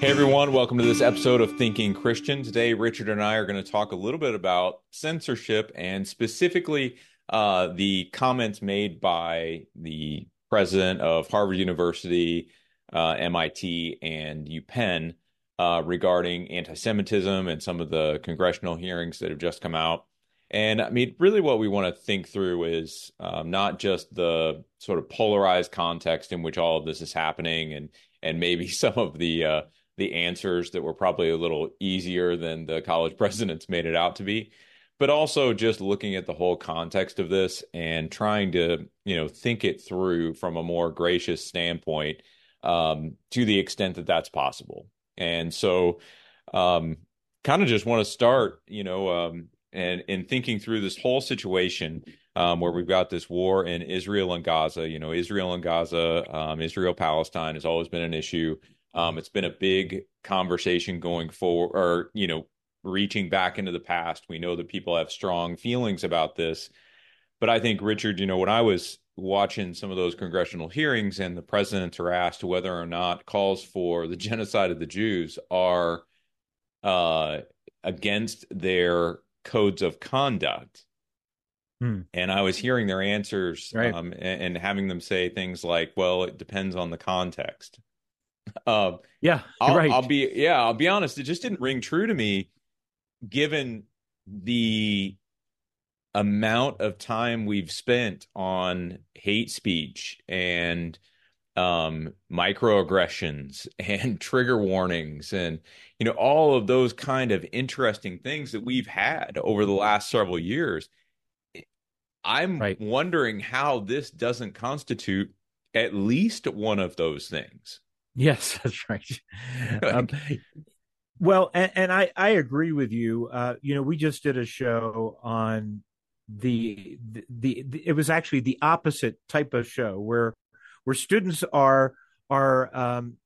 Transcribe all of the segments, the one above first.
Hey everyone, welcome to this episode of Thinking Christian. Today, Richard and I are going to talk a little bit about censorship and specifically uh, the comments made by the president of Harvard University, uh, MIT, and UPenn uh, regarding anti Semitism and some of the congressional hearings that have just come out. And I mean, really, what we want to think through is um, not just the sort of polarized context in which all of this is happening, and and maybe some of the uh, the answers that were probably a little easier than the college presidents made it out to be. But also just looking at the whole context of this and trying to you know think it through from a more gracious standpoint um, to the extent that that's possible. And so um, kind of just want to start you know um, and in thinking through this whole situation um, where we've got this war in Israel and Gaza. You know Israel and Gaza um, Israel Palestine has always been an issue um, it's been a big conversation going forward, or you know, reaching back into the past. We know that people have strong feelings about this, but I think Richard, you know, when I was watching some of those congressional hearings and the presidents are asked whether or not calls for the genocide of the Jews are uh, against their codes of conduct. Hmm. And I was hearing their answers right. um, and, and, having them say things like, well, it depends on the context. Uh, yeah, I'll, right. I'll be yeah, I'll be honest. It just didn't ring true to me, given the amount of time we've spent on hate speech and um, microaggressions and trigger warnings and you know all of those kind of interesting things that we've had over the last several years i'm right. wondering how this doesn't constitute at least one of those things Yes, that's right. um, well, and, and, I I agree with you. Uh, you know, we just did a show on the, the, the the it was actually the opposite type of show where where students are are um,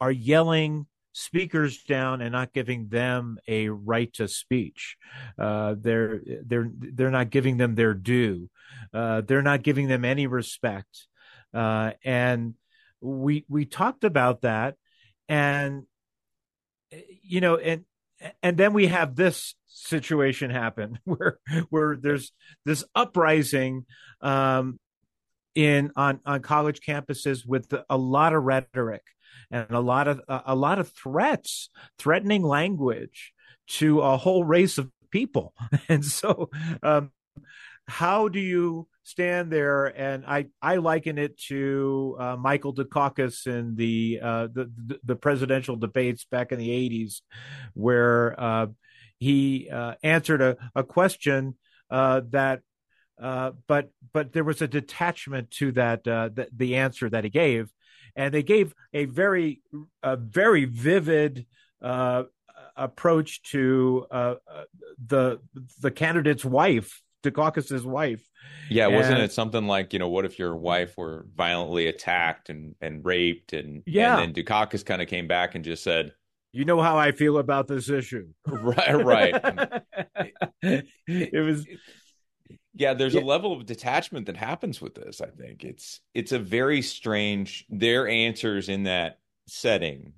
are yelling speakers down and not giving them a right to speech. Uh, they're they're they're not giving them their due. Uh, they're not giving them any respect. Uh, and we we talked about that and you know and and then we have this situation happen where where there's this uprising um in on on college campuses with a lot of rhetoric and a lot of a lot of threats threatening language to a whole race of people. And so um how do you stand there and I I liken it to uh, Michael Dukakis in the, uh, the the presidential debates back in the 80s where uh, he uh, answered a, a question uh, that uh, but but there was a detachment to that the, the answer that he gave. And they gave a very a very vivid approach to the the candidate's wife Dukakis's wife. Yeah, wasn't it something like you know, what if your wife were violently attacked and and raped, and yeah, and then Dukakis kind of came back and just said, "You know how I feel about this issue." right, right. it, it was. Yeah, there's yeah. a level of detachment that happens with this. I think it's it's a very strange. Their answers in that setting,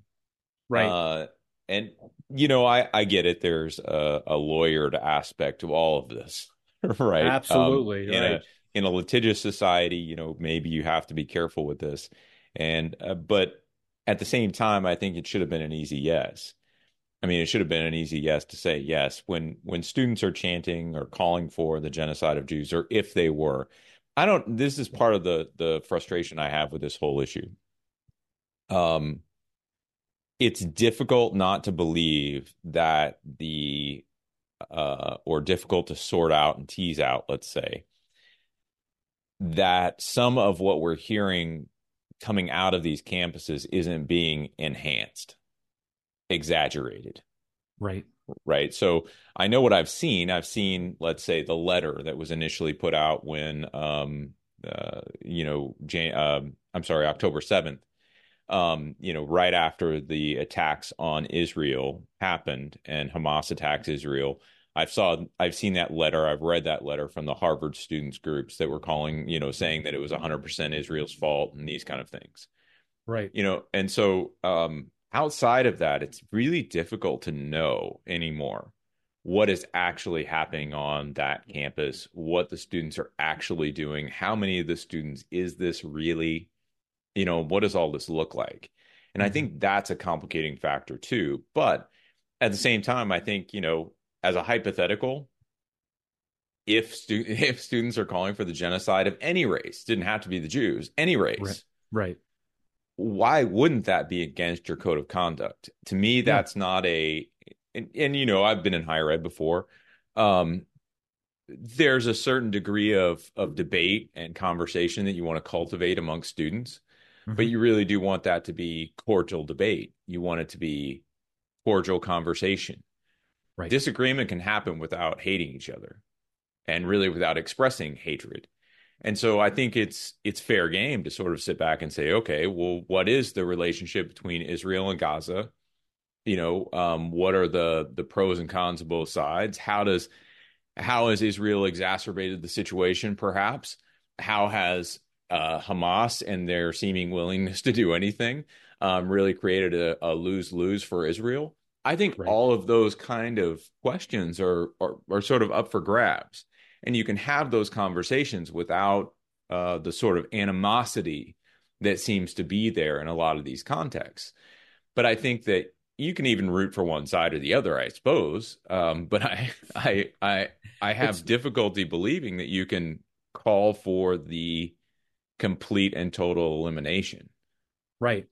right? Uh, and you know, I I get it. There's a, a lawyered aspect to all of this right? Absolutely. Um, in right. a in a litigious society, you know, maybe you have to be careful with this. And uh, but at the same time, I think it should have been an easy yes. I mean, it should have been an easy yes to say yes when when students are chanting or calling for the genocide of Jews, or if they were. I don't. This is part of the the frustration I have with this whole issue. Um, it's difficult not to believe that the uh, or difficult to sort out and tease out, let's say, that some of what we're hearing coming out of these campuses isn't being enhanced, exaggerated. Right. Right. So I know what I've seen. I've seen, let's say, the letter that was initially put out when, um, uh, you know, Jan- uh, I'm sorry, October 7th, um, you know, right after the attacks on Israel happened and Hamas attacks Israel, I've saw I've seen that letter. I've read that letter from the Harvard students groups that were calling, you know, saying that it was 100% Israel's fault and these kind of things. Right. You know, and so um, outside of that, it's really difficult to know anymore what is actually happening on that campus, what the students are actually doing, how many of the students is this really, you know, what does all this look like? And mm-hmm. I think that's a complicating factor too. But at the same time, I think, you know, as a hypothetical, if stu- if students are calling for the genocide of any race, didn't have to be the Jews, any race. Right. right. Why wouldn't that be against your code of conduct? To me, that's yeah. not a and, and you know, I've been in higher ed before. Um, there's a certain degree of of debate and conversation that you want to cultivate among students, mm-hmm. but you really do want that to be cordial debate. You want it to be cordial conversation. Right. Disagreement can happen without hating each other and really without expressing hatred. And so I think it's it's fair game to sort of sit back and say, okay, well, what is the relationship between Israel and Gaza? You know, um, what are the the pros and cons of both sides? How does how has Israel exacerbated the situation? Perhaps how has uh, Hamas and their seeming willingness to do anything um, really created a, a lose lose for Israel? I think right. all of those kind of questions are, are, are sort of up for grabs, and you can have those conversations without uh, the sort of animosity that seems to be there in a lot of these contexts. But I think that you can even root for one side or the other, I suppose. Um, but I, I, I, I have it's, difficulty believing that you can call for the complete and total elimination. Right.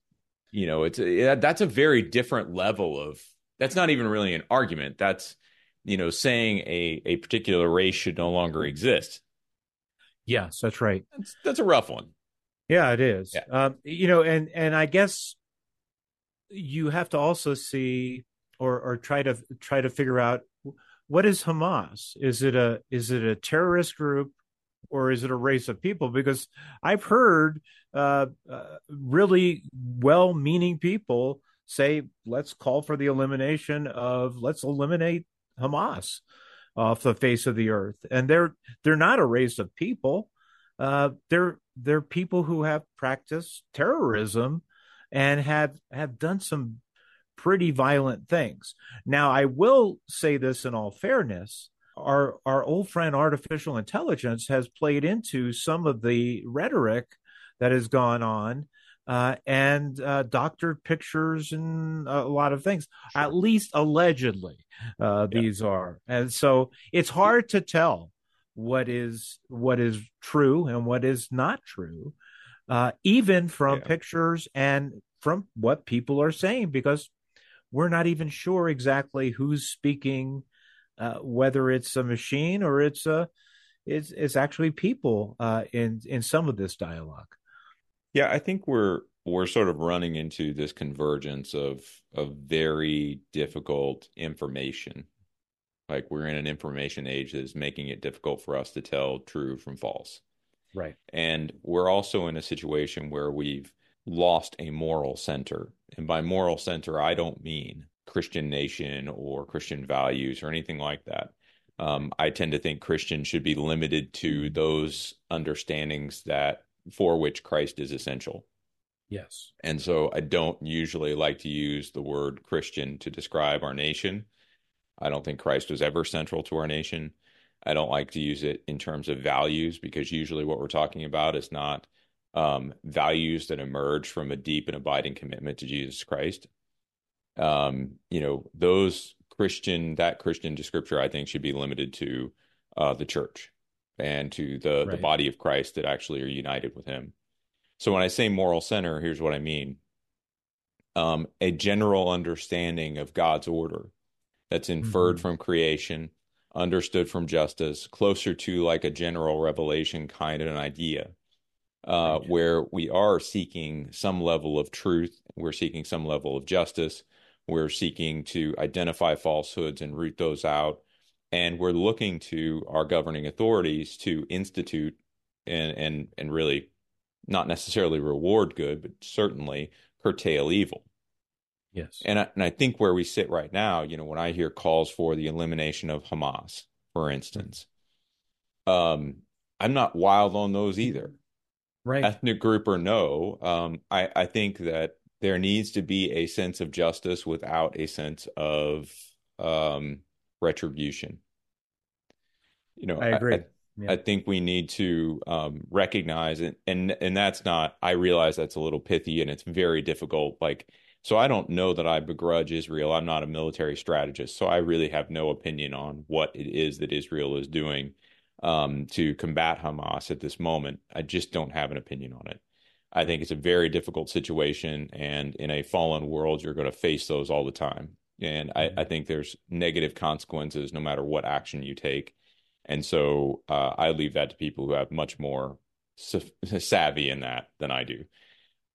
You know, it's a, that's a very different level of that's not even really an argument. That's you know saying a a particular race should no longer exist. Yes, that's right. That's, that's a rough one. Yeah, it is. Yeah. Um, you know, and and I guess you have to also see or or try to try to figure out what is Hamas? Is it a is it a terrorist group or is it a race of people? Because I've heard uh, uh, really well-meaning people say, let's call for the elimination of, let's eliminate Hamas off the face of the earth. And they're they're not a race of people. Uh, they're they're people who have practiced terrorism and have have done some pretty violent things. Now, I will say this in all fairness. Our our old friend artificial intelligence has played into some of the rhetoric that has gone on uh, and uh, doctored pictures and a lot of things. Sure. At least allegedly, uh, yeah. these are, and so it's hard to tell what is what is true and what is not true, uh, even from yeah. pictures and from what people are saying, because we're not even sure exactly who's speaking, uh, whether it's a machine or it's a it's it's actually people uh, in in some of this dialogue. Yeah, I think we're we're sort of running into this convergence of of very difficult information. Like we're in an information age that is making it difficult for us to tell true from false. Right. And we're also in a situation where we've lost a moral center. And by moral center, I don't mean Christian nation or Christian values or anything like that. Um, I tend to think Christians should be limited to those understandings that for which Christ is essential. Yes. And so I don't usually like to use the word Christian to describe our nation. I don't think Christ was ever central to our nation. I don't like to use it in terms of values because usually what we're talking about is not um, values that emerge from a deep and abiding commitment to Jesus Christ. Um, you know, those Christian, that Christian to scripture, I think should be limited to uh, the church and to the right. the body of Christ that actually are united with Him. So when I say moral center, here's what I mean: um, a general understanding of God's order that's inferred mm-hmm. from creation, understood from justice, closer to like a general revelation kind of an idea. Uh, where we are seeking some level of truth, we're seeking some level of justice, we're seeking to identify falsehoods and root those out, and we're looking to our governing authorities to institute and and and really not necessarily reward good, but certainly curtail evil. Yes. And I, and I think where we sit right now, you know, when I hear calls for the elimination of Hamas, for instance, um, I'm not wild on those either. Right. Ethnic group or no, um, I, I think that there needs to be a sense of justice without a sense of um, retribution. You know, I agree. I, yeah. I think we need to um, recognize it, and and that's not. I realize that's a little pithy, and it's very difficult. Like, so I don't know that I begrudge Israel. I'm not a military strategist, so I really have no opinion on what it is that Israel is doing um, to combat Hamas at this moment. I just don't have an opinion on it. I think it's a very difficult situation, and in a fallen world, you're going to face those all the time. And I, mm-hmm. I think there's negative consequences no matter what action you take. And so uh, I leave that to people who have much more savvy in that than I do.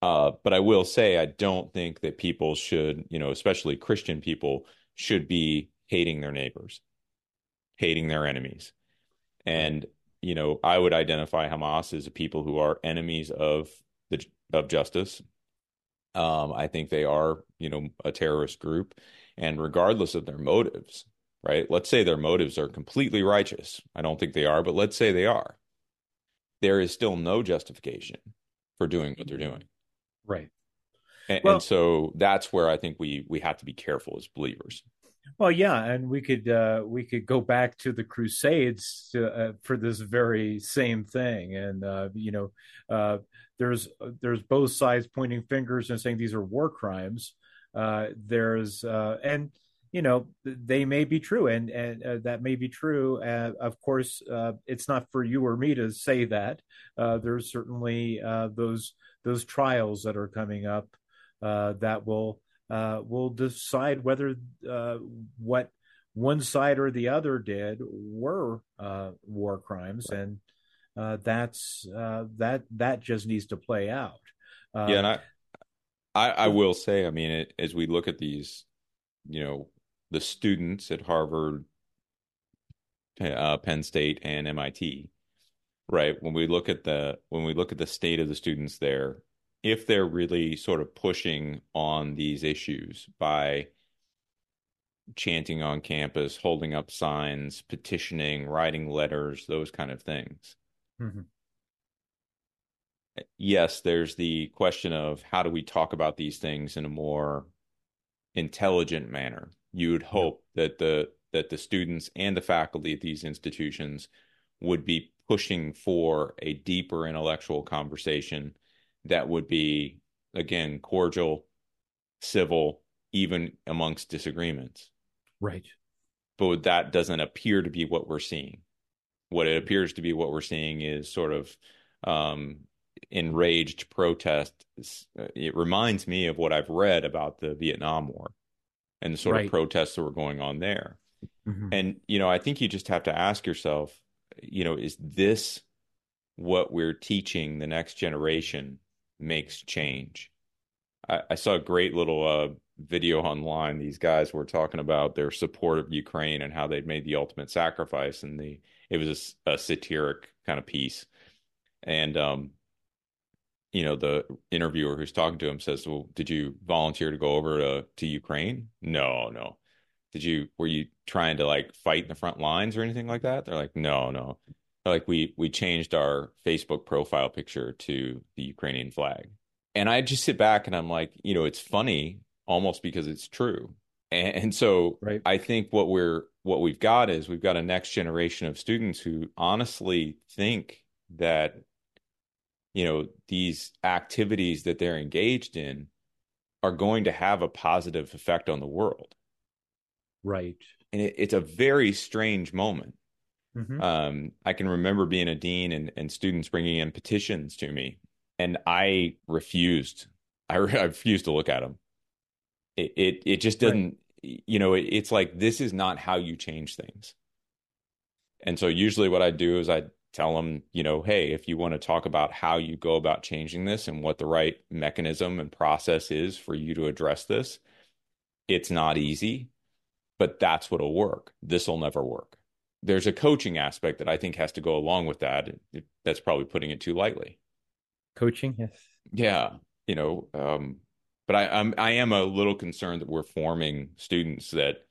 Uh, but I will say, I don't think that people should, you know, especially Christian people, should be hating their neighbors, hating their enemies. And, you know, I would identify Hamas as a people who are enemies of of justice. Um, I think they are, you know, a terrorist group, and regardless of their motives, right? Let's say their motives are completely righteous. I don't think they are, but let's say they are. There is still no justification for doing what they're doing. Right. And, well, and so that's where I think we we have to be careful as believers. Well, yeah, and we could uh, we could go back to the Crusades to, uh, for this very same thing, and uh, you know, uh, there's there's both sides pointing fingers and saying these are war crimes. Uh, there's uh, and you know they may be true, and and that may be true. Uh, of course, uh, it's not for you or me to say that. Uh, there's certainly uh, those those trials that are coming up uh, that will uh, will decide whether uh, what one side or the other did were uh, war crimes, and uh, that's uh, that that just needs to play out. Uh, yeah, and I, I, I will say, I mean, it, as we look at these, you know, the students at Harvard, Penn State, and MIT, right? When we look at the when we look at the state of the students there, if they're really sort of pushing on these issues by chanting on campus, holding up signs, petitioning, writing letters, those kind of things. Mm-hmm. Yes, there's the question of how do we talk about these things in a more intelligent manner. You would hope yeah. that the that the students and the faculty at these institutions would be pushing for a deeper intellectual conversation that would be again cordial, civil, even amongst disagreements. Right. But that doesn't appear to be what we're seeing. What it appears to be what we're seeing is sort of um, enraged protest. It reminds me of what I've read about the Vietnam War and the sort right. of protests that were going on there. Mm-hmm. And, you know, I think you just have to ask yourself, you know, is this what we're teaching the next generation makes change. I, I saw a great little uh, video online. These guys were talking about their support of Ukraine and how they'd made the ultimate sacrifice, and the it was a, a satiric kind of piece. And um, you know, the interviewer who's talking to him says, "Well, did you volunteer to go over to to Ukraine?" No, no. Did you were you trying to like fight in the front lines or anything like that? They're like, "No, no." Like we we changed our Facebook profile picture to the Ukrainian flag. And I just sit back and I'm like, you know, it's funny almost because it's true. And, and so right. I think what we're what we've got is we've got a next generation of students who honestly think that you know these activities that they're engaged in are going to have a positive effect on the world. Right. And it, it's a very strange moment Mm-hmm. Um, I can remember being a dean and, and students bringing in petitions to me, and I refused. I, re- I refused to look at them. It it, it just doesn't. Right. You know, it, it's like this is not how you change things. And so usually, what I do is I tell them, you know, hey, if you want to talk about how you go about changing this and what the right mechanism and process is for you to address this, it's not easy, but that's what'll work. This will never work there's a coaching aspect that I think has to go along with that. That's probably putting it too lightly. Coaching, yes. Yeah, you know, um, but I, I'm I am a little concerned that we're forming students that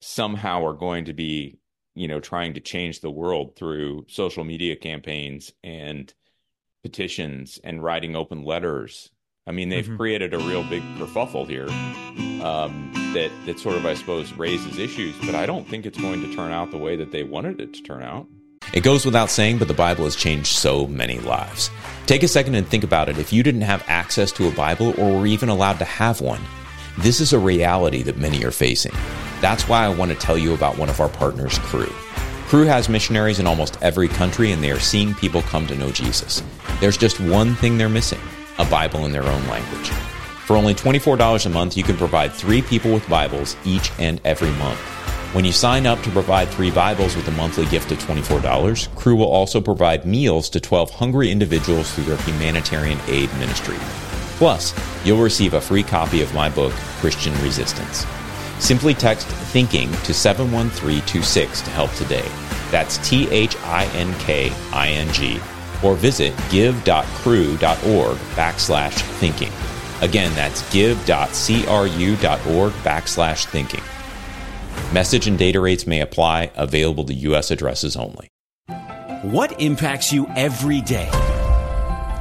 somehow are going to be, you know, trying to change the world through social media campaigns and petitions and writing open letters. I mean, they've mm-hmm. created a real big kerfuffle here um, that that sort of, I suppose, raises issues. But I don't think it's going to turn out the way that they wanted it to turn out. It goes without saying, but the Bible has changed so many lives. Take a second and think about it. If you didn't have access to a Bible or were even allowed to have one, this is a reality that many are facing. That's why I want to tell you about one of our partners, Cru. Cru has missionaries in almost every country, and they are seeing people come to know Jesus. There's just one thing they're missing a Bible in their own language. For only $24 a month, you can provide three people with Bibles each and every month. When you sign up to provide three Bibles with a monthly gift of $24, Cru will also provide meals to 12 hungry individuals through their humanitarian aid ministry. Plus, you'll receive a free copy of my book, Christian Resistance. Simply text THINKING to 71326 to help today. That's T H I N K I N G. Or visit give.cru.org backslash thinking. Again, that's give.cru.org backslash thinking. Message and data rates may apply, available to U.S. addresses only. What impacts you every day?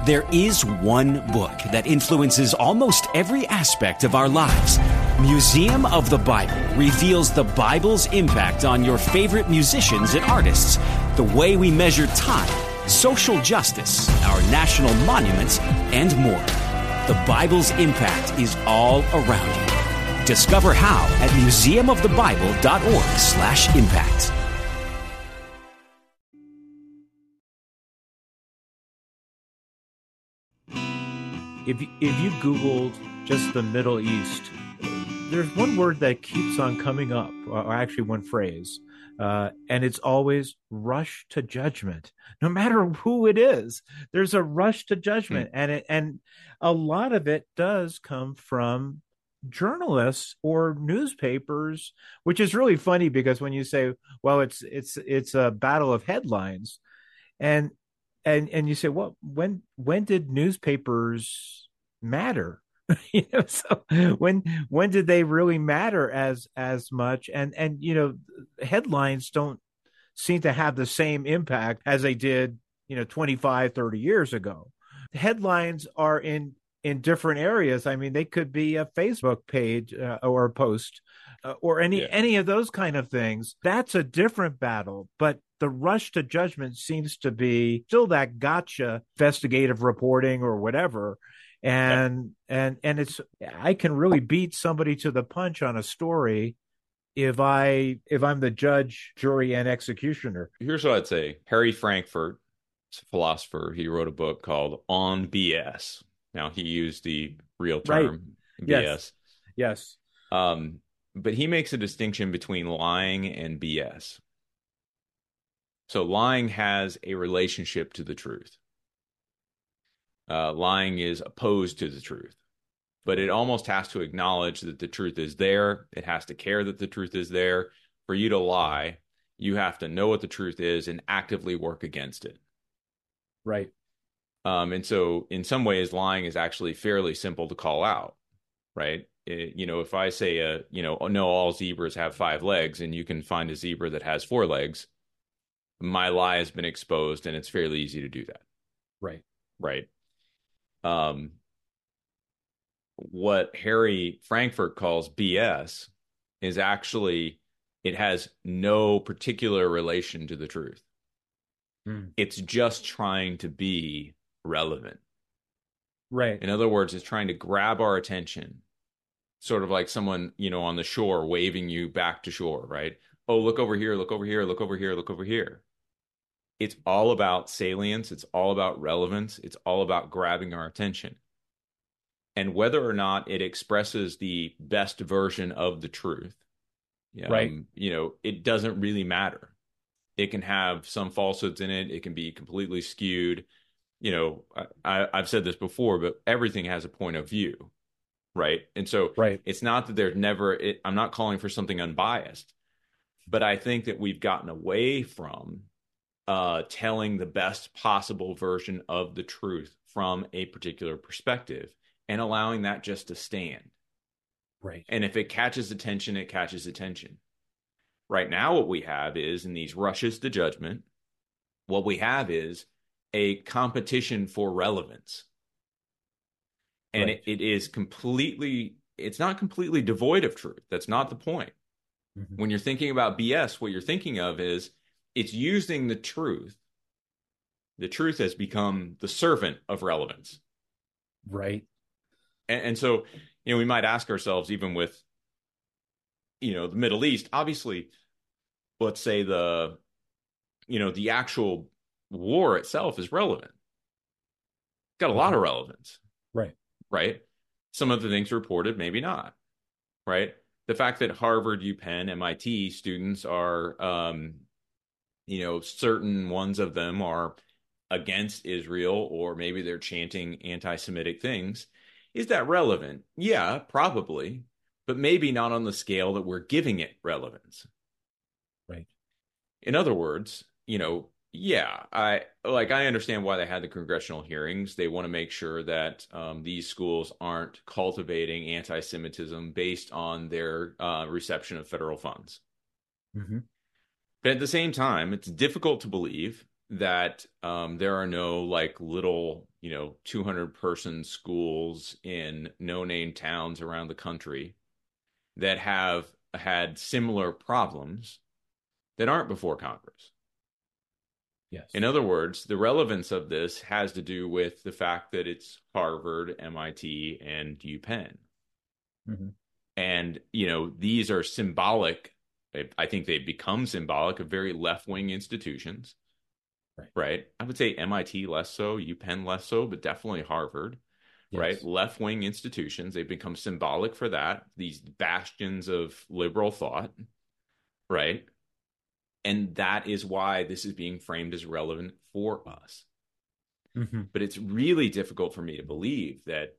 There is one book that influences almost every aspect of our lives. Museum of the Bible reveals the Bible's impact on your favorite musicians and artists, the way we measure time, social justice, our national monuments, and more. The Bible's impact is all around you. Discover how at museumofthebible.org/impact. If if you googled just the Middle East, there's one word that keeps on coming up, or actually one phrase, uh, and it's always rush to judgment. No matter who it is, there's a rush to judgment, mm. and it, and a lot of it does come from journalists or newspapers which is really funny because when you say well it's it's it's a battle of headlines and and and you say well when when did newspapers matter you know so when when did they really matter as as much and and you know headlines don't seem to have the same impact as they did you know 25 30 years ago headlines are in in different areas. I mean, they could be a Facebook page uh, or a post uh, or any yeah. any of those kind of things. That's a different battle, but the rush to judgment seems to be still that gotcha investigative reporting or whatever. And yeah. and and it's I can really beat somebody to the punch on a story if I if I'm the judge, jury, and executioner. Here's what I'd say: Harry Frankfurt, philosopher, he wrote a book called On BS now he used the real term right. BS. Yes. yes. Um, but he makes a distinction between lying and BS. So lying has a relationship to the truth. Uh, lying is opposed to the truth, but it almost has to acknowledge that the truth is there. It has to care that the truth is there. For you to lie, you have to know what the truth is and actively work against it. Right. Um, and so, in some ways, lying is actually fairly simple to call out, right? It, you know, if I say, uh, you know, no, all zebras have five legs, and you can find a zebra that has four legs, my lie has been exposed, and it's fairly easy to do that. Right. Right. Um, what Harry Frankfurt calls BS is actually it has no particular relation to the truth. Mm. It's just trying to be relevant. Right. In other words, it's trying to grab our attention, sort of like someone, you know, on the shore waving you back to shore, right? Oh, look over here, look over here, look over here, look over here. It's all about salience, it's all about relevance, it's all about grabbing our attention. And whether or not it expresses the best version of the truth, um, right? You know, it doesn't really matter. It can have some falsehoods in it. It can be completely skewed you know, I, I've said this before, but everything has a point of view, right? And so, right. it's not that there's never. It, I'm not calling for something unbiased, but I think that we've gotten away from uh, telling the best possible version of the truth from a particular perspective and allowing that just to stand. Right. And if it catches attention, it catches attention. Right now, what we have is in these rushes to judgment, what we have is a competition for relevance. and right. it, it is completely it's not completely devoid of truth that's not the point mm-hmm. when you're thinking about bs what you're thinking of is it's using the truth. The truth has become the servant of relevance. Right. And, and so you know we might ask ourselves even with you know the middle east obviously let's say the you know the actual war itself is relevant. Got a lot of mm-hmm. relevance. Right. Right? Some of the things reported maybe not. Right? The fact that harvard upenn mit students are um you know certain ones of them are against israel or maybe they're chanting anti-semitic things. Is that relevant? Yeah probably but maybe not on the scale that we're giving it relevance. Right. In other words you know yeah i like i understand why they had the congressional hearings. They want to make sure that um, these schools aren't cultivating anti-semitism based on their uh, reception of federal funds. Mm-hmm. But at the same time it's difficult to believe that um, there are no like little you know 200 person schools in no name towns around the country that have had similar problems that aren't before congress Yes. In other words, the relevance of this has to do with the fact that it's Harvard, MIT, and UPenn. Mm-hmm. And, you know, these are symbolic. I think they've become symbolic of very left wing institutions. Right. right. I would say MIT less so, UPenn less so, but definitely Harvard. Yes. Right. Left wing institutions. They've become symbolic for that. These bastions of liberal thought. Right and that is why this is being framed as relevant for us mm-hmm. but it's really difficult for me to believe that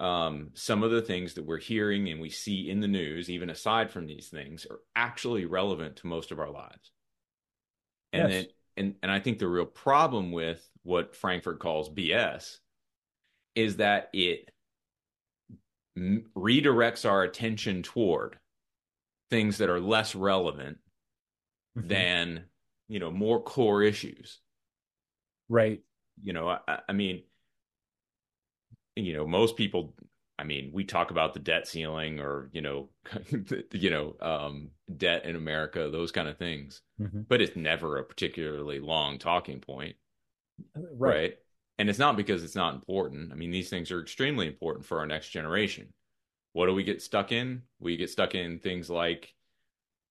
um, some of the things that we're hearing and we see in the news even aside from these things are actually relevant to most of our lives and yes. and and i think the real problem with what frankfurt calls bs is that it m- redirects our attention toward things that are less relevant mm-hmm. than you know more core issues right you know I, I mean you know most people I mean, we talk about the debt ceiling or, you know, you know, um, debt in America, those kind of things. Mm-hmm. But it's never a particularly long talking point. Right. right. And it's not because it's not important. I mean, these things are extremely important for our next generation. What do we get stuck in? We get stuck in things like,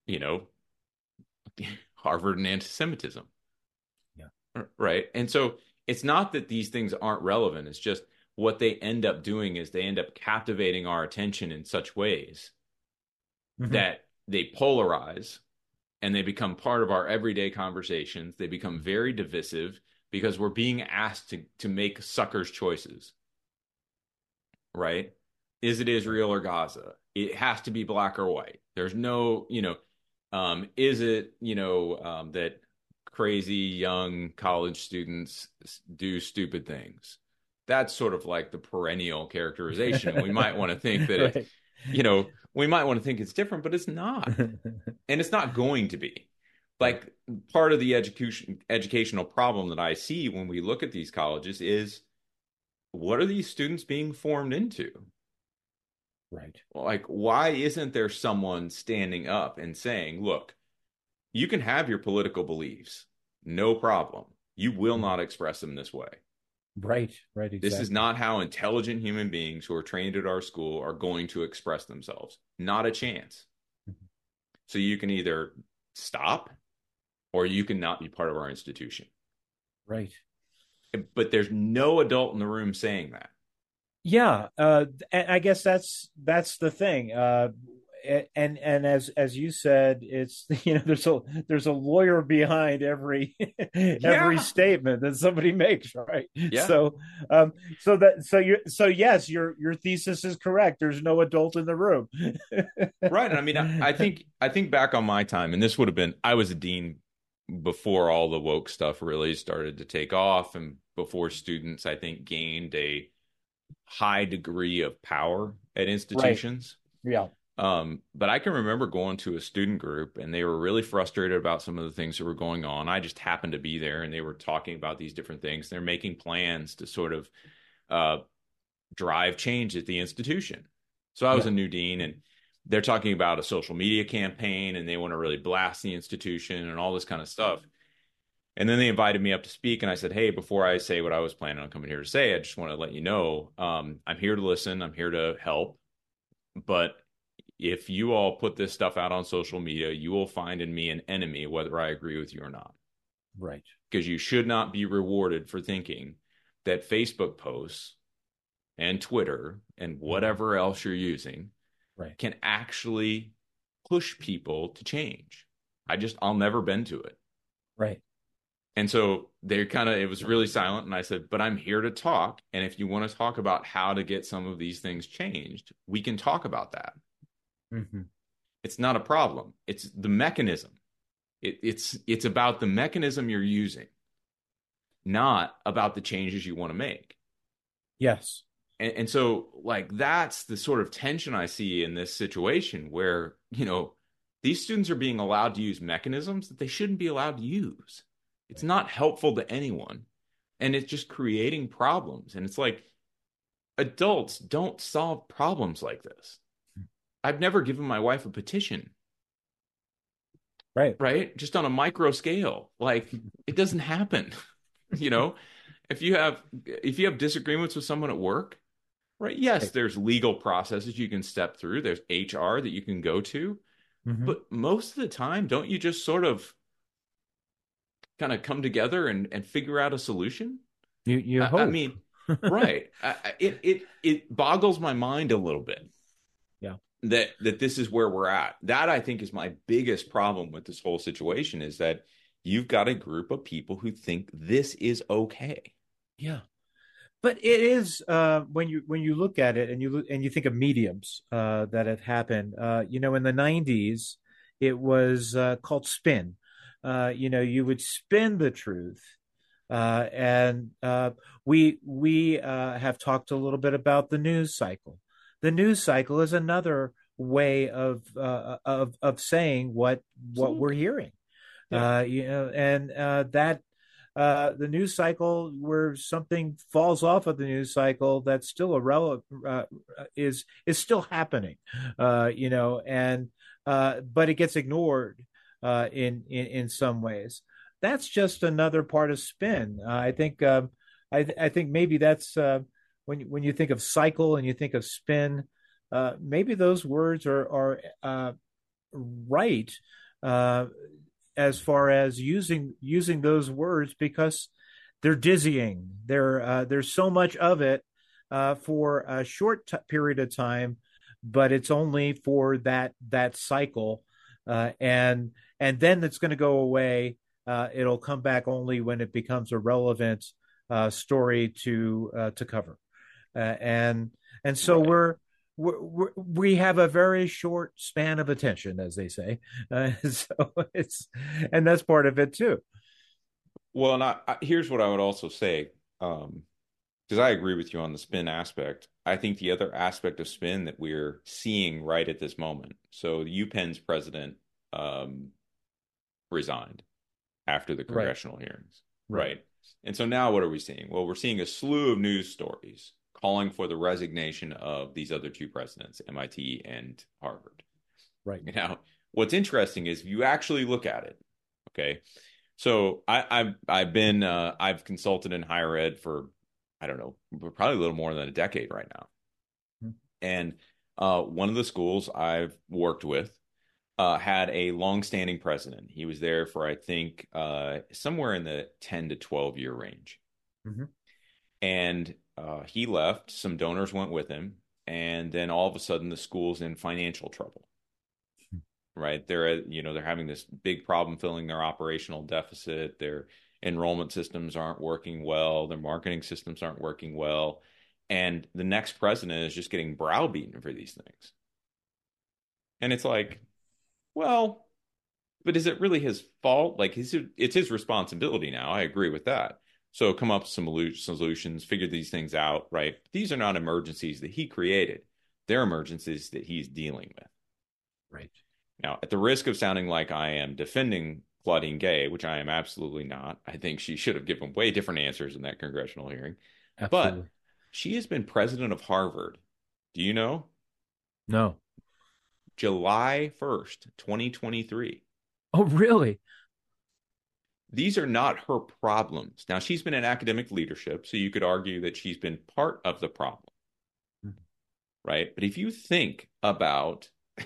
you know, Harvard and anti-Semitism. Yeah. Right. And so it's not that these things aren't relevant. It's just what they end up doing is they end up captivating our attention in such ways mm-hmm. that they polarize and they become part of our everyday conversations. They become very divisive because we're being asked to, to make suckers' choices. Right? Is it Israel or Gaza? It has to be black or white. There's no, you know, um, is it you know um, that crazy young college students do stupid things? That's sort of like the perennial characterization. we might want to think that right. it, you know we might want to think it's different, but it's not, and it's not going to be. Like part of the education educational problem that I see when we look at these colleges is what are these students being formed into? Right. Like, why isn't there someone standing up and saying, look, you can have your political beliefs, no problem. You will mm-hmm. not express them this way. Right, right. Exactly. This is not how intelligent human beings who are trained at our school are going to express themselves. Not a chance. Mm-hmm. So you can either stop or you can not be part of our institution. Right. But there's no adult in the room saying that yeah uh i guess that's that's the thing uh and and as as you said it's you know there's a there's a lawyer behind every every yeah. statement that somebody makes right yeah. so um so that so you so yes your your thesis is correct there's no adult in the room right and i mean I, I think i think back on my time and this would have been i was a dean before all the woke stuff really started to take off and before students i think gained a high degree of power at institutions. Right. Yeah. Um, but I can remember going to a student group and they were really frustrated about some of the things that were going on. I just happened to be there and they were talking about these different things. They're making plans to sort of uh, drive change at the institution. So I was Yeah. a new dean and they're talking about a social media campaign and they want to really blast the institution and all this kind of stuff. And then they invited me up to speak, and I said, "Hey, before I say what I was planning on coming here to say, I just want to let you know um, I'm here to listen. I'm here to help. But if you all put this stuff out on social media, you will find in me an enemy, whether I agree with you or not. Right. Because you should not be rewarded for thinking that Facebook posts and Twitter and mm-hmm. whatever else you're using Right. can actually push people to change. I just, I'll never bend to it. Right. And so they kind of, it was really silent. And I said, but I'm here to talk. And if you want to talk about how to get some of these things changed, we can talk about that. Hmm It's not a problem. It's the mechanism. It, it's, it's about the mechanism you're using, not about the changes you want to make. Yes. And, and so, like, that's the sort of tension I see in this situation where, you know, these students are being allowed to use mechanisms that they shouldn't be allowed to use. It's not helpful to anyone. And it's just creating problems. And it's like, adults don't solve problems like this. I've never given my wife a petition, Right. right? Just on a micro scale. Like, it doesn't happen. you know, if you have if you have disagreements with someone at work, right? Yes, Right. there's legal processes you can step through. There's HR that you can go to, Mhm. but most of the time, don't you just sort of kind of come together and and figure out a solution? you you I, hope. I mean, right? I- it it it boggles my mind a little bit. That that this is where we're at. That I think is my biggest problem with this whole situation is that you've got a group of people who think this is okay. Yeah, but it is uh, when you when you look at it and you look and you think of mediums uh, that have happened. Uh, you know, in the '90s, it was uh, called spin. Uh, you know, you would spin the truth, uh, and we we have talked a little bit about the news cycle. The news cycle is another way of uh, of of saying what what we're hearing. Yeah. Uh, you know, and uh, that uh, the news cycle where something falls off of the news cycle that's still irrelevant uh, is is still happening, uh, you know, and uh, but it gets ignored uh, in, in in some ways. That's just another part of spin. Uh, I think um, I th- I think maybe that's uh, when you- when you think of cycle and you think of spin, uh, maybe those words are are uh, right uh, as far as using using those words because they're dizzying. There uh, there's so much of it uh, for a short t- period of time, but it's only for that that cycle, uh, and and then it's going to go away. It'll come back only when it becomes a relevant story to to cover, uh, and and so Right. we're. We're, we're, have a very short span of attention, as they say. Uh, so it's, and that's part of it too. Well, and I, I, here's what I would also say, um, because I agree with you on the spin aspect. I think the other aspect of spin that we're seeing right at this moment. So the UPenn's president um, resigned after the congressional hearings, Right. right. And so now what are we seeing? Well, we're seeing a slew of news stories calling for the resignation of these other two presidents, MIT and Harvard. Right. Now, what's interesting is if you actually look at it, okay. So I, I've I've been uh, I've consulted in higher ed for I don't know probably a little more than a decade right now, Hmm. and uh, one of the schools I've worked with uh, had a long-standing president. He was there for I think uh, somewhere in the ten to twelve year range, Mhm. and uh, he left. Some donors went with him, and then all of a sudden the school's in financial trouble right? They're you know they're having this big problem filling their operational deficit. Their enrollment systems aren't working well. Their marketing systems aren't working well, and the next president is just getting browbeaten for these things. And it's like, well, but is it really his fault? Like, it's his responsibility now. I agree with that. So come up with some solutions, figure these things out, right? These are not emergencies that he created. They're emergencies that he's dealing with. Right. Now, at the risk of sounding like I am defending Claudine Gay, which I am absolutely not, I think she should have given way different answers in that congressional hearing. Absolutely. She has been president of Harvard. Do you know? No. July 1st, 2023. Oh, really? These are not her problems. Now, she's been in academic leadership, so you could argue that she's been part of the problem. Mm-hmm. Right? But if you think about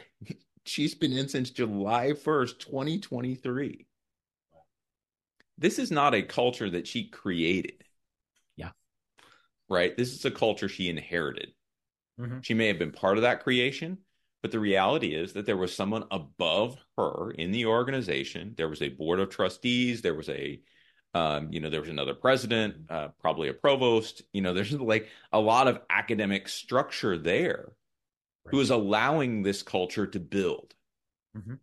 she's been in since July 1st, 2023. This is not a culture that she created. Yeah. Right? This is a culture she inherited. Mm-hmm. She may have been part of that creation, but the reality is that there was someone above her in the organization. There was a board of trustees. There was a, um, you know, there was another president, uh, probably a provost. You know, there's like a lot of academic structure there right. who is allowing this culture to build. Mm-hmm.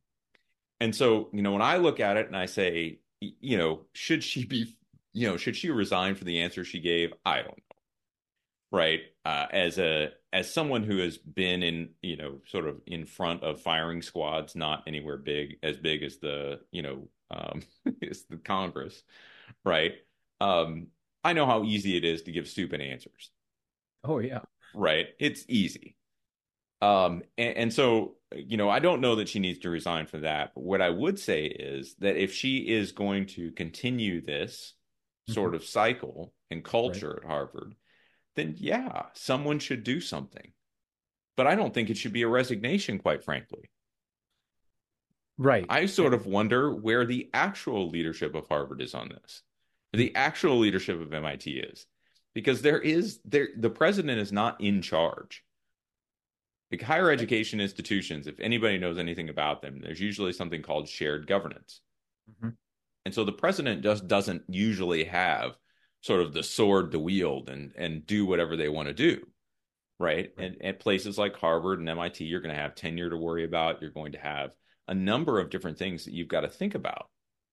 And so, you know, when I look at it and I say, you know, should she be, you know, should she resign for the answer she gave? I don't know. Right. Uh, as a as someone who has been in, you know, sort of in front of firing squads, not anywhere big as big as the, you know, um, as the Congress, right? Um, I know how easy it is to give stupid answers. Oh yeah. Right. It's easy. Um, and, and, so, you know, I don't know that she needs to resign for that. But what I would say is that if she is going to continue this mm-hmm. sort of cycle and culture right. at Harvard, then yeah, someone should do something. But I don't think it should be a resignation, quite frankly. Right. I sort of wonder where the actual leadership of Harvard is on this. The actual leadership of MIT is. Because there is there the president is not in charge like higher education institutions, if anybody knows anything about them, there's usually something called shared governance. Mm-hmm. And so the president just doesn't usually have sort of the sword to wield and and do whatever they want to do. Right? And at places like Harvard and MIT, you're going to have tenure to worry about. You're going to have a number of different things that you've got to think about.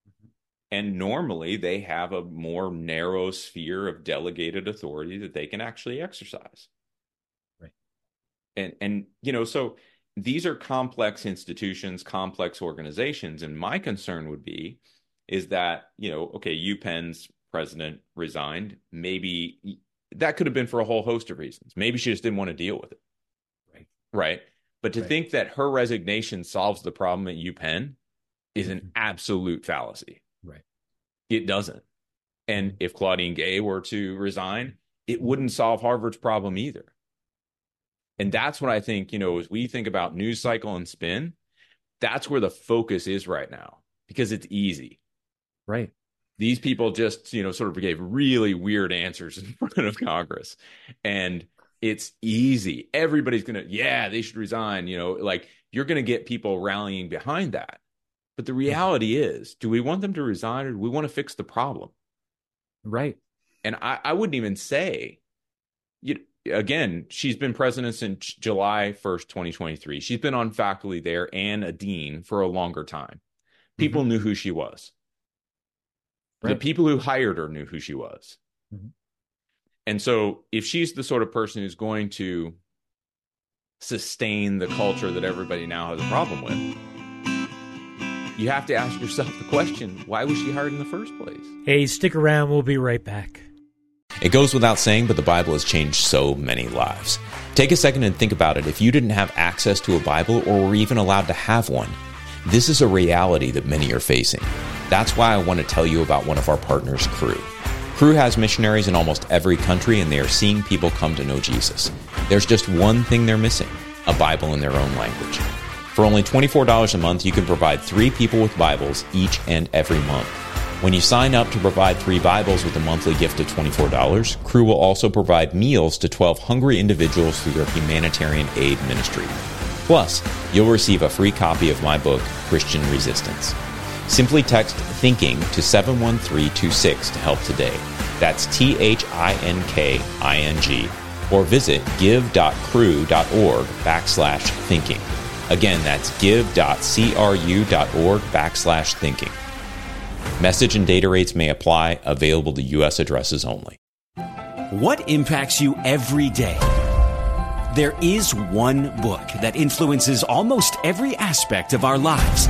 Mm-hmm. And normally they have a more narrow sphere of delegated authority that they can actually exercise Right. and and you know so these are complex institutions complex organizations and my concern would be is that you know okay UPenn's president resigned maybe that could have been for a whole host of reasons. Maybe she just didn't want to deal with it. Right. Right? But to right. think that her resignation solves the problem at UPenn is an mm-hmm. absolute fallacy. Right. It doesn't. And if Claudine Gay were to resign it wouldn't solve Harvard's problem either. And that's what I think, you know, as we think about news cycle and spin, that's where the focus is right now because it's easy. Right. These people just, you know, sort of gave really weird answers in front of Congress. And it's easy. Everybody's going to, yeah, they should resign. You know, like you're going to get people rallying behind that. But the reality is, do we want them to resign or do we want to fix the problem? Right. And I, I wouldn't even say, you again, she's been president since July 1st, 2023. She's been on faculty there and a dean for a longer time. People mm-hmm. knew who she was. Right. The people who hired her knew who she was. Mm-hmm. And so, if she's the sort of person who's going to sustain the culture that everybody now has a problem with, you have to ask yourself the question why was she hired in the first place? Hey, stick around. We'll be right back. It goes without saying, but the Bible has changed so many lives. Take a second and think about it. If you didn't have access to a Bible or were even allowed to have one, this is a reality that many are facing. That's why I want to tell you about one of our partners, Cru. Cru has missionaries in almost every country, and they are seeing people come to know Jesus. There's just one thing they're missing a Bible in their own language. For only $24 a month, you can provide three people with Bibles each and every month. When you sign up to provide three Bibles with a monthly gift of $24, Cru will also provide meals to 12 hungry individuals through their humanitarian aid ministry. Plus, you'll receive a free copy of my book, Christian Resistance. Simply text THINKING to 71326 to help today. That's T H I N K I N G. Or visit give.cru.org backslash thinking. Again, that's give.cru.org backslash thinking. Message and data rates may apply, available to U.S. addresses only. What impacts you every day? There is one book that influences almost every aspect of our lives.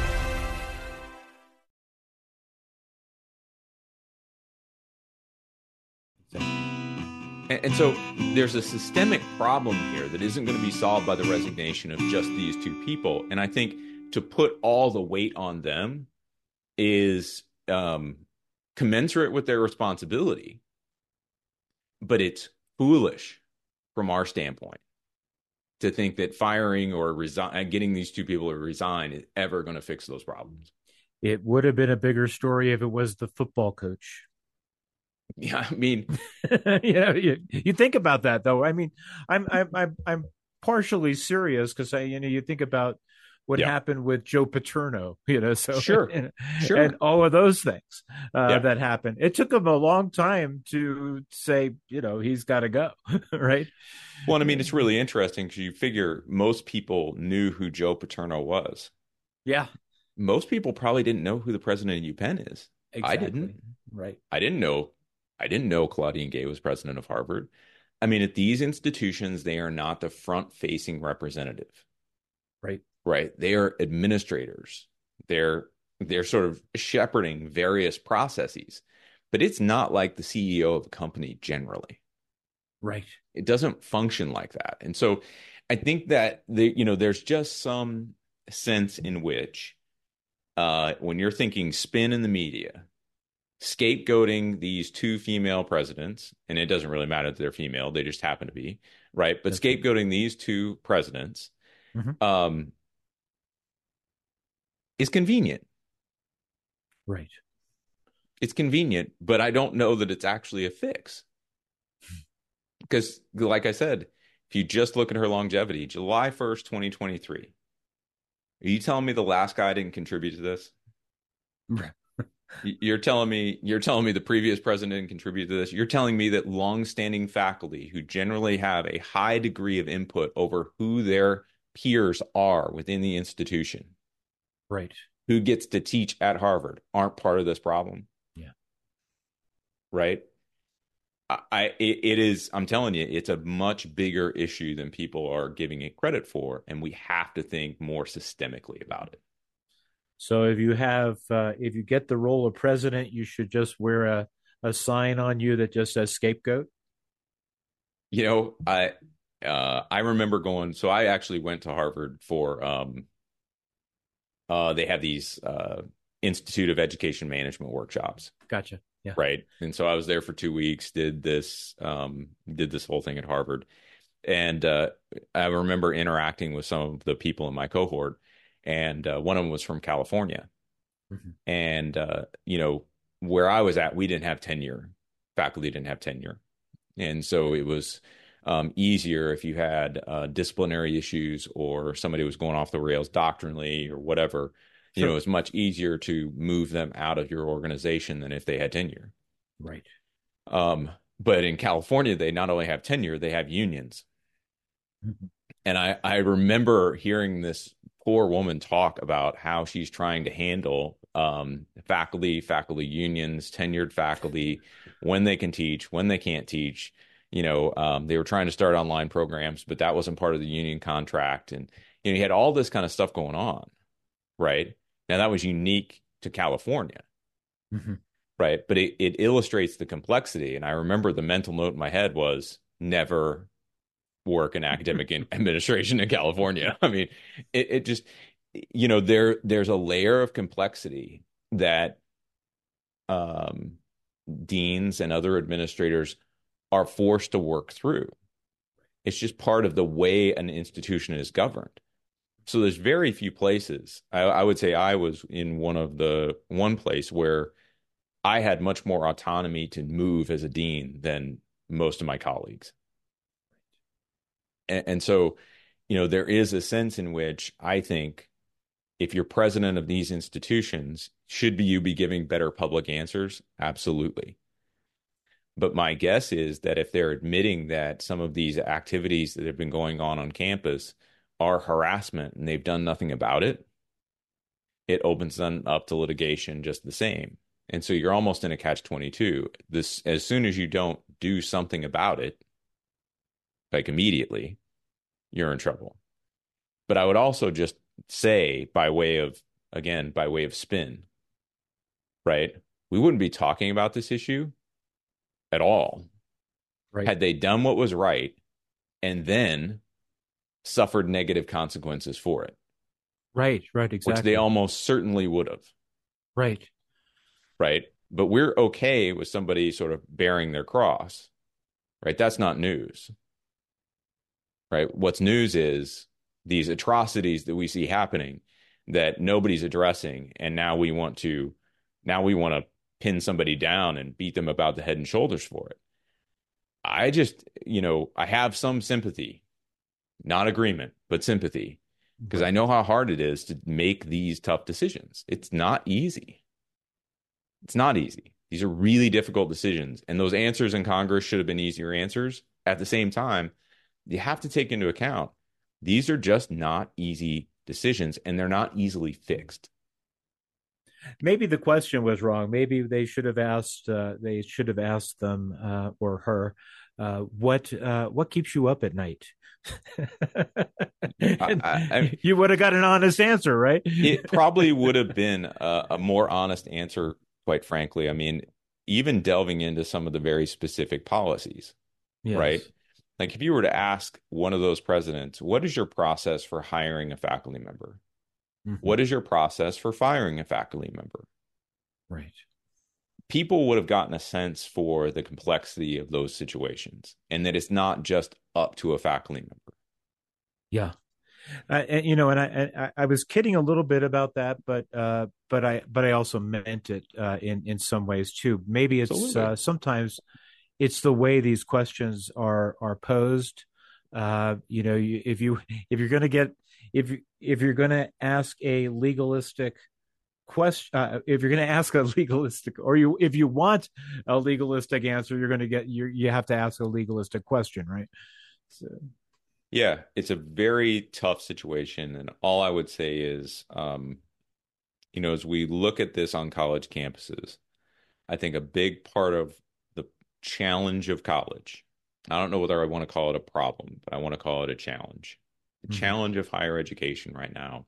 And, so there's a systemic problem here that isn't going to be solved by the resignation of just these two people. And I think to put all the weight on them is um, commensurate with their responsibility, but it's foolish from our standpoint to think that firing or resign, getting these two people to resign is ever going to fix those problems. It would have been a bigger story if it was the football coach. Yeah, I mean, you know, you, you think about that though. I mean, I'm I'm I'm, I'm partially serious because I, you know, you think about what yeah. happened with Joe Paterno, you know, so sure, and, sure, and all of those things uh, yeah. that happened. It took him a long time to say, you know, he's got to go, right? Well, I mean, it's really interesting because you figure most people knew who Joe Paterno was. Yeah, most people probably didn't know who the president of UPenn is. Exactly. I didn't. Right. I didn't know I didn't know Claudine Gay was president of Harvard. I mean, at these institutions, they are not the front facing representative. Right. Right. They are administrators. They're they're sort of shepherding various processes. But it's not like the CEO of a company generally. Right. It doesn't function like that. And so I think that the, you know, there's just some sense in which uh, when you're thinking spin in the media, scapegoating these two female presidents, and it doesn't really matter that they're female; they just happen to be right. But That's scapegoating these two presidents mm-hmm. um, is convenient, right? It's convenient, but I don't know that it's actually a fix. Because, like I said, if you just look at her longevity, July 1st, 2023, are you telling me the last guy didn't contribute to this? You're telling me you're telling me the previous president contributed to this. You're telling me that longstanding faculty who generally have a high degree of input over who their peers are within the institution, right, who gets to teach at Harvard, aren't part of this problem. Yeah, right. I it, it is. I'm telling you, it's a much bigger issue than people are giving it credit for, and we have to think more systemically about it. So if you have, uh, if you get the role of president, you should just wear a, a sign on you that just says scapegoat. You know, I uh, I remember going. So I actually went to Harvard for. Um, uh, they have these uh, Institute of Education Management workshops. Gotcha. Yeah. Right. And so I was there for two weeks. Did this. Um, did this whole thing at Harvard, and uh, I remember interacting with some of the people in my cohort and uh, one of them was from California. Mm-hmm. And uh, you know where I was at, we didn't have tenure. Faculty didn't have tenure, and so it was um, easier if you had uh, disciplinary issues or somebody was going off the rails doctrinally or whatever. Sure. You know, it's much easier to move them out of your organization than if they had tenure. Right. Um, but in California, they not only have tenure, they have unions. Mm-hmm. And I, I remember hearing this poor woman talk about how she's trying to handle um, faculty, faculty unions, tenured faculty, when they can teach, when they can't teach. You know, um, they were trying to start online programs, but that wasn't part of the union contract. And, you know, you had all this kind of stuff going on, right? Now, that was unique to California, mm-hmm. right? But it, it illustrates the complexity. And I remember the mental note in my head was never work in academic administration in California. I mean, it, it just you know there there's a layer of complexity that um, deans and other administrators are forced to work through. It's just part of the way an institution is governed. So there's very few places. I, I would say I was in one of the one place where I had much more autonomy to move as a dean than most of my colleagues and, so you know there is a sense in which i think if you're president of these institutions should be you be giving better public answers? Absolutely. But my guess is that if they're admitting that some of these activities that have been going on on campus are harassment and they've done nothing about it it opens them up to litigation just the same. And so you're almost in a catch 22. This as soon as you don't do something about it like immediately, you're in trouble. But I would also just say by way of again by way of spin, right? We wouldn't be talking about this issue at all. Right. Had they done what was right and then suffered negative consequences for it. Right, right, exactly. Which they almost certainly would have. Right. Right. But we're okay with somebody sort of bearing their cross. Right. That's not news. Right. What's news is these atrocities that we see happening that nobody's addressing. And now we want to now we want to pin somebody down and beat them about the head and shoulders for it. I just, you know, I have some sympathy, not agreement, but sympathy because I know how hard it is to make these tough decisions. It's not easy. It's not easy. These are really difficult decisions. And those answers in Congress should have been easier answers. At the same time, you have to take into account these are just not easy decisions and they're not easily fixed. Maybe the question was wrong. Maybe they should have asked. Uh, they should have asked them uh, or her, uh, "What uh, what keeps you up at night?" I, I, you would have got an honest answer, right? it probably would have been a, a, more honest answer, quite frankly. I mean, even delving into some of the very specific policies, yes. right? Like if you were to ask one of those presidents, what is your process for hiring a faculty member? Mm-hmm. What is your process for firing a faculty member? Right. People would have gotten a sense for the complexity of those situations and that it's not just up to a faculty member. Yeah. Uh, and, you know, and I, I, I was kidding a little bit about that, but uh, but I but I also meant it uh, in in some ways too. Maybe it's uh, sometimes it's the way these questions are are posed. Uh, you know, you, if you if you're going to get if you if you're going to ask a legalistic question uh, if you're going to ask a legalistic or you if you want a legalistic answer you're going to get you you have to ask a legalistic question right so yeah it's a very tough situation and all i would say is um you know as we look at this on college campuses i think a big part of challenge of college i don't know whether i want to call it a problem but i want to call it a challenge the mm-hmm. challenge of higher education right now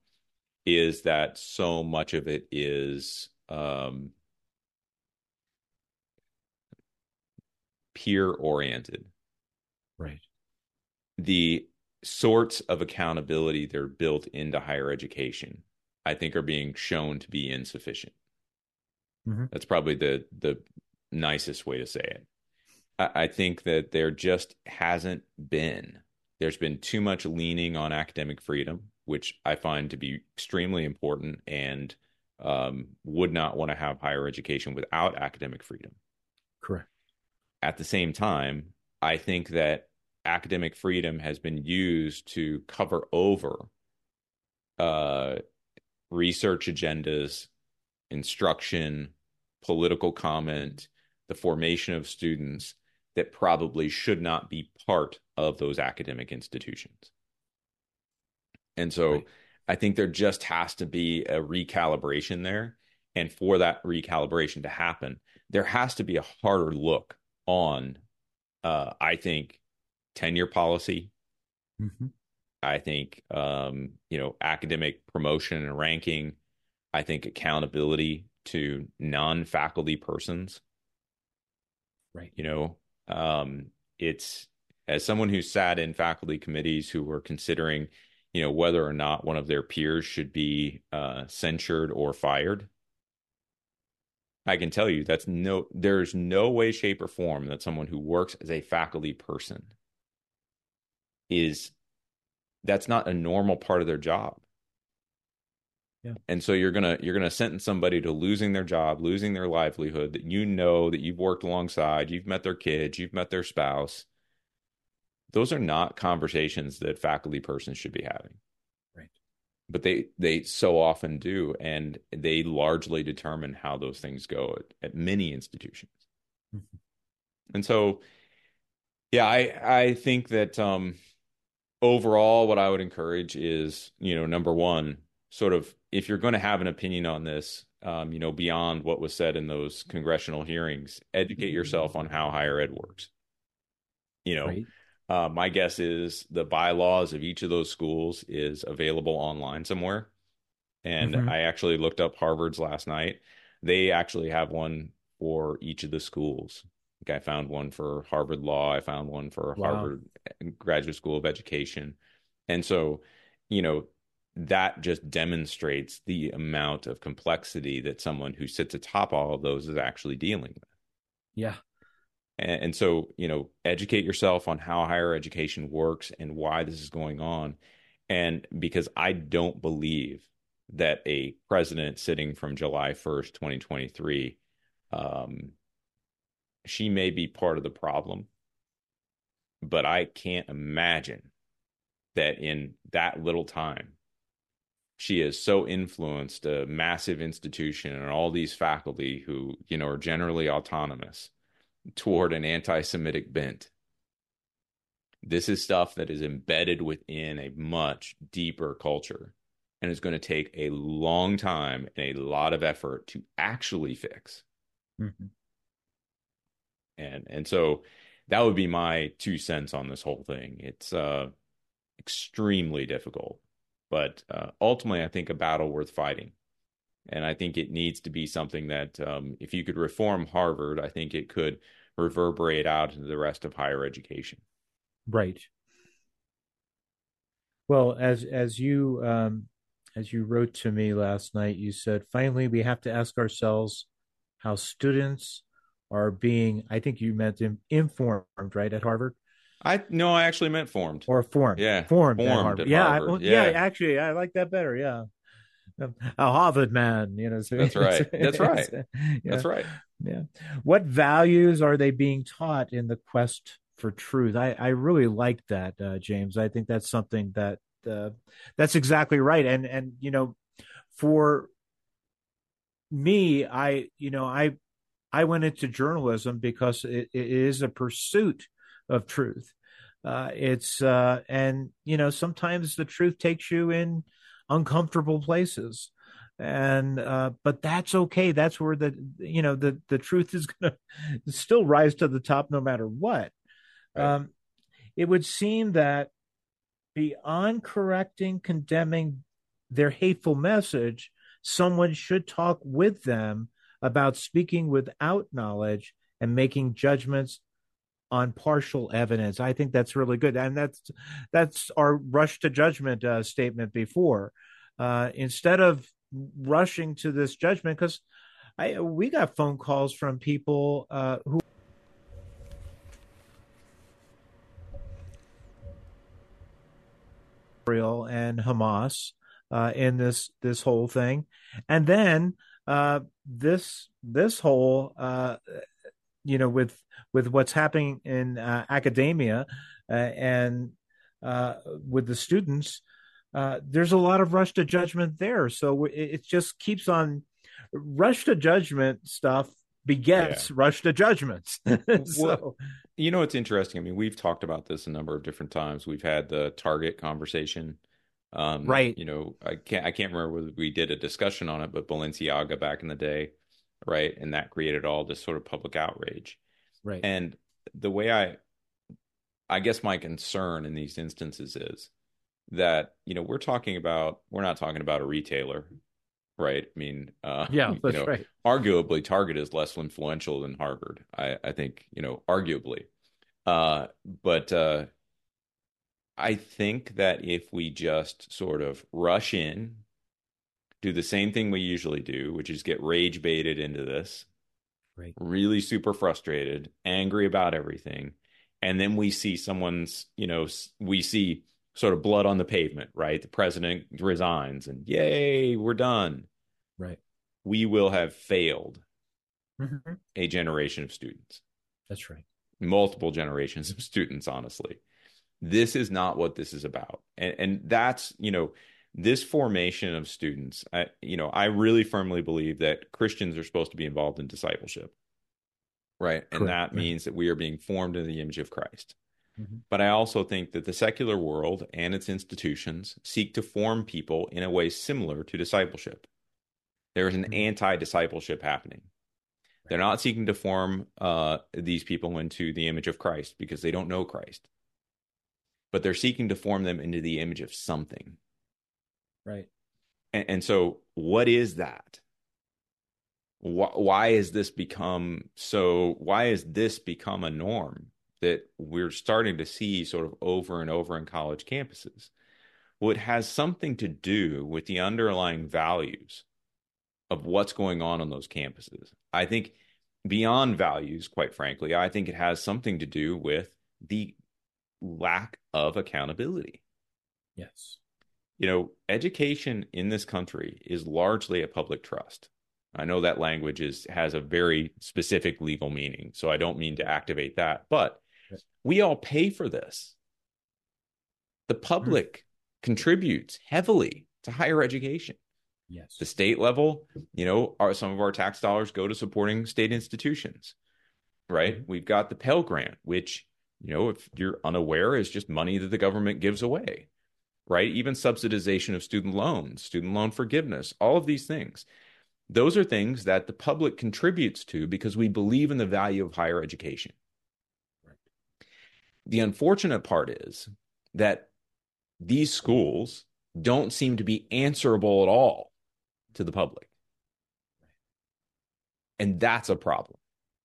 is that so much of it is um, peer oriented. Right. The sorts of accountability that are built into higher education, I think, are being shown to be insufficient. Mm-hmm. That's probably the the nicest way to say it. I, think that there just hasn't been there's been too much leaning on academic freedom, which I find to be extremely important and um, would not want to have higher education without academic freedom. Correct. At the same time, I think that academic freedom has been used to cover over uh, research agendas, instruction, political comment, the formation of students that probably should not be part of those academic institutions. And so right. I think there just has to be a recalibration there. And for that recalibration to happen, there has to be a harder look on, uh, I think, tenure policy. Mm-hmm. I think, um, you know, academic promotion and ranking. I think accountability to non faculty persons. Right. You know, um, it's as someone who sat in faculty committees who were considering, you know, whether or not one of their peers should be uh, censured or fired. I can tell you that's no, there's no way, shape, or form that someone who works as a faculty person is that's not a normal part of their job. Yeah. And so you're gonna you're gonna sentence somebody to losing their job, losing their livelihood that you know that you've worked alongside, you've met their kids, you've met their spouse. Those are not conversations that faculty persons should be having. Right. But they they so often do, and they largely determine how those things go at, at many institutions. Mm-hmm. And so, yeah, I I think that um, overall, what I would encourage is, you know, number one, sort of if you're going to have an opinion on this, um, you know, beyond what was said in those congressional hearings, educate yourself on how higher ed works. You know, right. uh, my guess is the bylaws of each of those schools is available online somewhere. And mm-hmm. I actually looked up Harvard's last night. They actually have one for each of the schools. Like I found one for Harvard Law. I found one for wow. Harvard Graduate School of Education. And so, you know, that just demonstrates the amount of complexity that someone who sits atop all of those is actually dealing with. Yeah. And, and, so, you know, educate yourself on how higher education works and why this is going on. And because I don't believe that a president sitting from July 1st, 2023, um, she may be part of the problem, but I can't imagine that in that little time she has so influenced a massive institution and all these faculty who you know are generally autonomous toward an anti-semitic bent. This is stuff that is embedded within a much deeper culture and is going to take a long time and a lot of effort to actually fix. Mm-hmm. and and so that would be my two cents on this whole thing. It's uh extremely difficult but uh, ultimately, I think a battle worth fighting. And I think it needs to be something that, um, if you could reform Harvard, I think it could reverberate out into the rest of higher education. Right. Well, as as you um, as you wrote to me last night, you said finally we have to ask ourselves how students are being. I think you meant informed, right, at Harvard. I no, I actually meant formed or formed. Yeah, formed. formed yeah, I, well, yeah, yeah. Actually, I like that better. Yeah, a Harvard man. You know, so that's right. That's right. Yeah. That's right. Yeah. What values are they being taught in the quest for truth? I I really like that, uh, James. I think that's something that uh, that's exactly right. And and you know, for me, I you know I I went into journalism because it, it is a pursuit of truth. Uh, it's uh, and you know sometimes the truth takes you in uncomfortable places, and uh, but that's okay. That's where the you know the the truth is going to still rise to the top no matter what. Right. Um, it would seem that beyond correcting, condemning their hateful message, someone should talk with them about speaking without knowledge and making judgments on partial evidence. I think that's really good, and that's that's our rush to judgment uh, statement before. Uh, instead of rushing to this judgment, because I we got phone calls from people uh, who. Israel and Hamas uh, in this this whole thing, and then uh, this this whole uh, you know with with what's happening in uh, academia uh, and uh, with the students uh, there's a lot of rush to judgment there. So it, it just keeps on rush to judgment stuff begets yeah. rush to judgments so well, you know it's interesting. I mean we've talked about this a number of different times. We've had the target conversation. Um, right. you know i can't i can't remember whether we did a discussion on it but balenciaga back in the day right? And that created all this sort of public outrage. Right. And the way I I guess my concern in these instances is that, you know, we're talking about we're not talking about a retailer, right? I mean, uh yeah, that's you know, right. Arguably, Target is less influential than Harvard. I, I think, you know, arguably. Uh, but uh I think that if we just sort of rush in do the same thing we usually do, which is get rage baited into this. Right. Really super frustrated, angry about everything. And then we see someone's, you know, we see sort of blood on the pavement, right? The president resigns and yay, we're done. Right. We will have failed mm-hmm. a generation of students. That's right. Multiple generations of students, honestly. This is not what this is about. And, and that's, you know, this formation of students, I, you know, I really firmly believe that Christians are supposed to be involved in discipleship, right? And Correct. that means that we are being formed in the image of Christ. Mm-hmm. But I also think that the secular world and its institutions seek to form people in a way similar to discipleship. There's an anti discipleship happening. They're not seeking to form uh, these people into the image of Christ because they don't know Christ, but they're seeking to form them into the image of something. Right. And, and so, what is that? Why, why has this become so? Why has this become a norm that we're starting to see sort of over and over in college campuses? Well, it has something to do with the underlying values of what's going on on those campuses. I think beyond values, quite frankly, I think it has something to do with the lack of accountability. Yes. You know, education in this country is largely a public trust. I know that language is has a very specific legal meaning, so I don't mean to activate that, but we all pay for this. The public mm. contributes heavily to higher education. Yes. The state level, you know, our, some of our tax dollars go to supporting state institutions, right? Mm-hmm. We've got the Pell Grant, which, you know, if you're unaware, is just money that the government gives away, right? Even subsidization of student loans, student loan forgiveness, all of these things. Those are things that the public contributes to because we believe in the value of higher education. Right. The unfortunate part is that these schools don't seem to be answerable at all to the public. And that's a problem.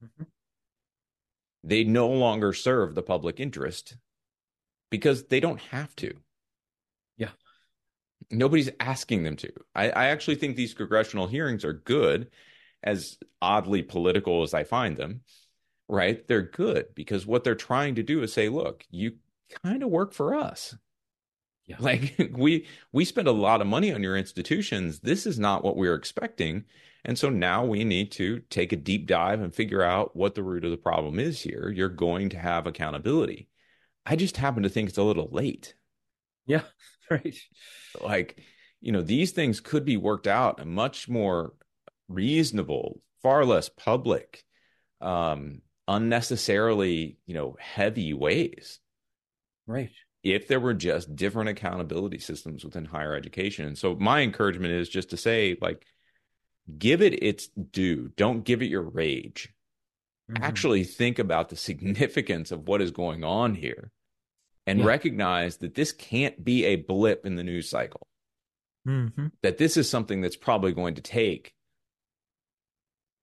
Mm-hmm. They no longer serve the public interest because they don't have to. Nobody's asking them to. I, I actually think these congressional hearings are good, as oddly political as I find them, right? They're good because what they're trying to do is say, look, you kind of work for us. Yeah. Like we we spend a lot of money on your institutions. This is not what we are expecting. And so now we need to take a deep dive and figure out what the root of the problem is here. You're going to have accountability. I just happen to think it's a little late. Yeah, right. Like, you know, these things could be worked out in much more reasonable, far less public, um, unnecessarily, you know, heavy ways. Right if there were just different accountability systems within higher education. And so my encouragement is just to say, like, give it its due. Don't give it your rage. Mm-hmm. Actually think about the significance of what is going on here and yeah. recognize that this can't be a blip in the news cycle. Mm-hmm. That this is something that's probably going to take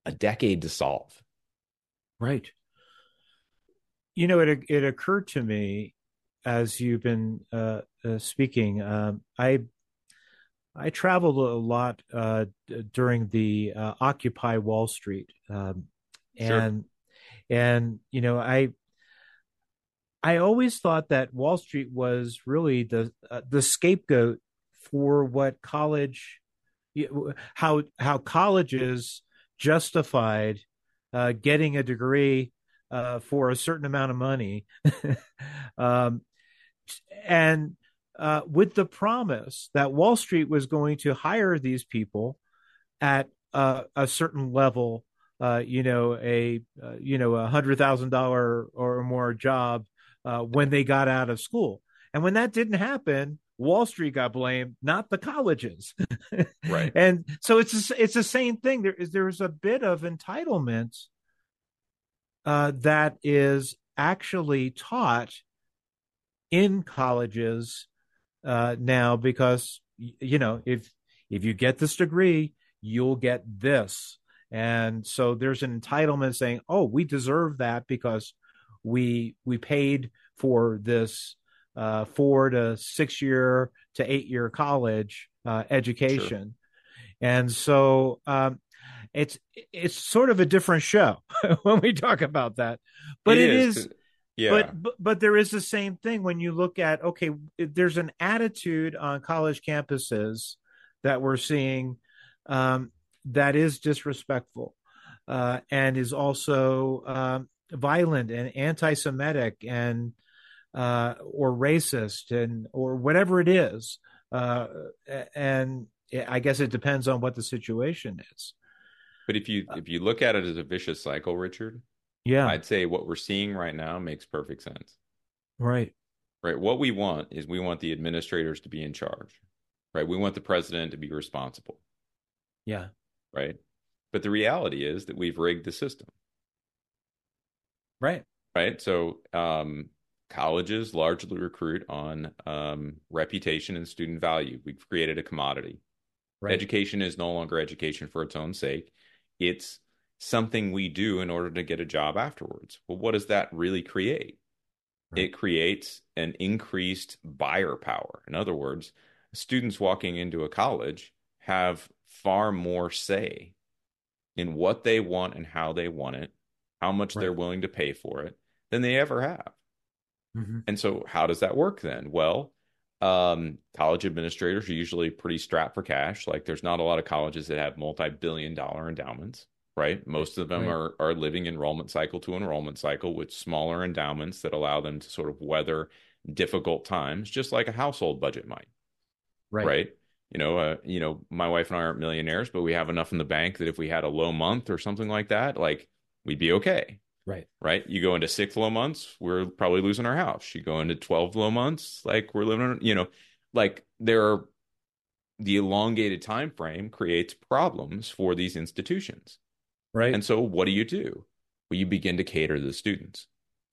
a decade to solve. Right. You know, it it occurred to me as you've been uh, uh, speaking, um, I I traveled a lot uh, during the uh, Occupy Wall Street, um, and sure. and you know I I always thought that Wall Street was really the uh, the scapegoat for what college how how colleges justified uh, getting a degree uh, for a certain amount of money. Um, and uh, with the promise that Wall Street was going to hire these people at a certain level, uh, you know, a uh, you know a hundred thousand dollar or more job uh, when they got out of school, and when that didn't happen, Wall Street got blamed, not the colleges. right. And so it's it's the same thing. There is there's a bit of entitlement uh, that is actually taught in colleges uh, now because you know if if you get this degree you'll get this and so there's an entitlement saying oh we deserve that because we we paid for this uh, four to six year to eight year college uh, education sure. and so um, it's it's sort of a different show when we talk about that but it, it is, is yeah. But, but but there is the same thing when you look at okay, there's an attitude on college campuses that we're seeing um, that is disrespectful uh, and is also um, violent and anti-Semitic and uh, or racist and or whatever it is. Uh, and I guess it depends on what the situation is. But if you if you look at it as a vicious cycle, Richard, yeah. I'd say what we're seeing right now makes perfect sense. Right. Right. What we want is we want the administrators to be in charge. Right. We want the president to be responsible. Yeah. right? But the reality is that we've rigged the system. Right. Right. So um, colleges largely recruit on um, reputation and student value. We've created a commodity. Right. Education is no longer education for its own sake. It's something we do in order to get a job afterwards. Well, what does that really create? Right. It creates an increased buyer power. In other words, students walking into a college have far more say in what they want and how they want it, how much right. they're willing to pay for it than they ever have. Mm-hmm. And so, how does that work then? Well, um, college administrators are usually pretty strapped for cash. Like, there's not a lot of colleges that have multi billion dollar endowments, right? Most of them right. are, are living enrollment cycle to enrollment cycle with smaller endowments that allow them to sort of weather difficult times, just like a household budget might. Right. Right. You know, uh, you know, my wife and I aren't millionaires, but we have enough in the bank that if we had a low month or something like that, like we'd be okay. Right. Right. You go into six low months, we're probably losing our house. You go into 12 low months, like we're living, on you know, like there are the elongated time frame creates problems for these institutions. Right. And so what do you do? Well, you begin to cater to the students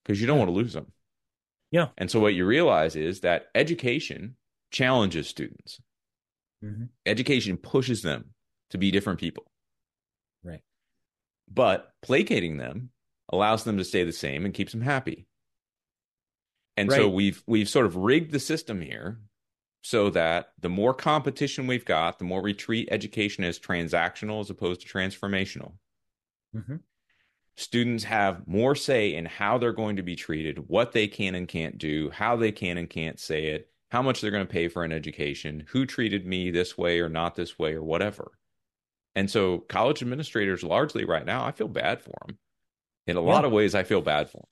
because you don't yeah. want to lose them. Yeah. And so what you realize is that education challenges students. Mm-hmm. Education pushes them to be different people. But placating them allows them to stay the same and keeps them happy. And right. so we've we've sort of rigged the system here so that the more competition we've got, the more we treat education as transactional as opposed to transformational. Mm-hmm. Students have more say in how they're going to be treated, what they can and can't do, how they can and can't say it, how much they're going to pay for an education, who treated me this way or not this way or whatever. And so college administrators largely right now, I feel bad for them in a yeah. lot of ways, I feel bad for them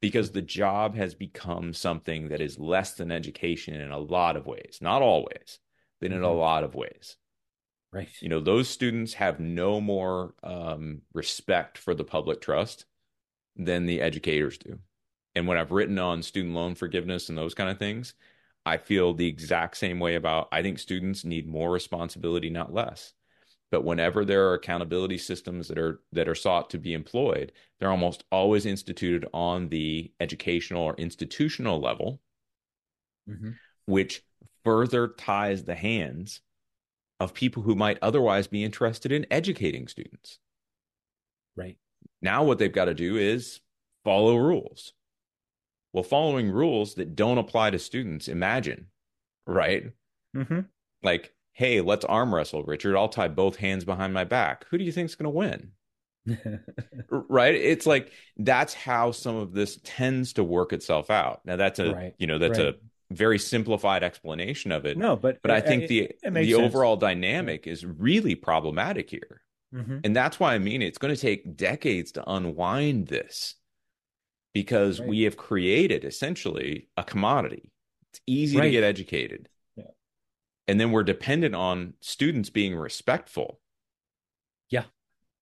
because the job has become something that is less than education in a lot of ways, not always, but in mm-hmm. a lot of ways. Right. You know, those students have no more um, respect for the public trust than the educators do. And when I've written on student loan forgiveness and those kind of things, I feel the exact same way about I think students need more responsibility, not less. But whenever there are accountability systems that are that are sought to be employed, they're almost always instituted on the educational or institutional level, mm-hmm. which further ties the hands of people who might otherwise be interested in educating students. Right. Now, what they've got to do is follow rules. Well, following rules that don't apply to students, imagine, right? Mm-hmm. Like hey, let's arm wrestle, Richard. I'll tie both hands behind my back. Who do you think's going to win? right? It's like that's how some of this tends to work itself out. Now that's a right. you know that's right. a very simplified explanation of it. No, but but I think it, the it the sense. overall dynamic is really problematic here. Mm-hmm. And that's why I mean it's going to take decades to unwind this because right. we have created essentially a commodity. It's easy to get educated and then we're dependent on students being respectful. Yeah.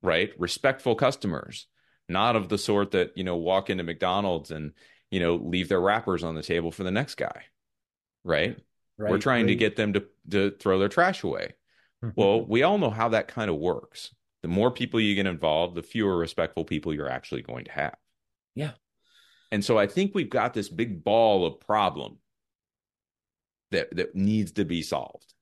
Right? Respectful customers. Not of the sort that you know walk into mcdonald's and you know leave their wrappers on the table for the next guy. Right, right we're trying right. to get them to to throw their trash away. Mm-hmm. Well we all know how that kind of works. The more people you get involved the fewer respectful people you're actually going to have. Yeah. And so i think we've got this big ball of problem that that needs to be solved.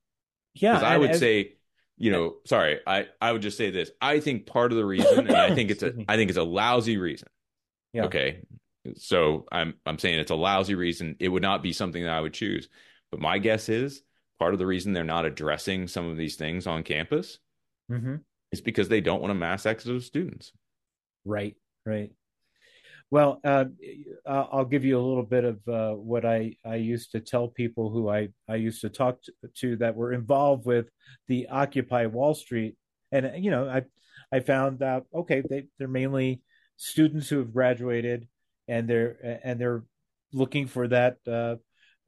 Yeah, I would as, say, you know, sorry, I I would just say this. I think part of the reason, and I think it's a I think it's a lousy reason. Yeah. Okay. So I'm I'm saying it's a lousy reason. It would not be something that I would choose. But my guess is part of the reason they're not addressing some of these things on campus mm-hmm. is because they don't want a mass exodus of students. Right. Right. Well, uh, I'll give you a little bit of uh, what I, I used to tell people who I, I used to talk to, to, that were involved with the Occupy Wall Street, and you know I I found out okay they they're mainly students who have graduated and they're and they're looking for that uh,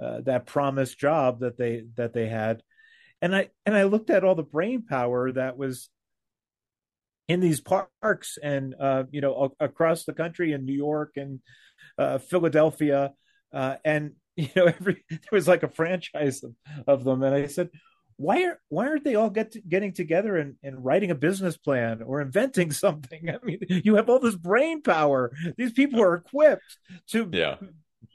uh that promised job that they that they had, and I and I looked at all the brain power that was in these parks and uh, you know across the country in New York and uh, Philadelphia, uh, and you know every there was like a franchise of, of them, and I said, why are why aren't they all get to, getting together and, and writing a business plan or inventing something? I mean, you have all this brain power. These people are equipped to yeah.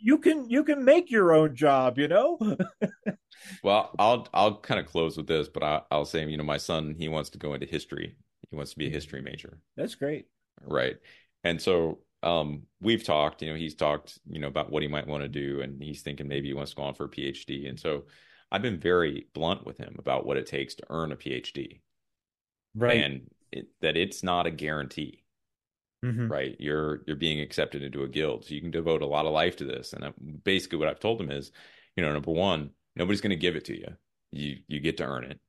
You can you can make your own job, you know. well, I'll I'll kind of close with this, but I, I'll say, you know, my son he wants to go into history. He wants to be a history major. That's great. Right, and so um, we've talked. You know, he's talked, you know, about what he might want to do, and he's thinking maybe he wants to go on for a PhD. And so I've been very blunt with him about what it takes to earn a PhD. Right. And it, that it's not a guarantee. Mm-hmm. Right. You're you're being accepted into a guild. So you can devote a lot of life to this. And I, basically what I've told him is, you know, number one, nobody's going to give it to you. You you get to earn it.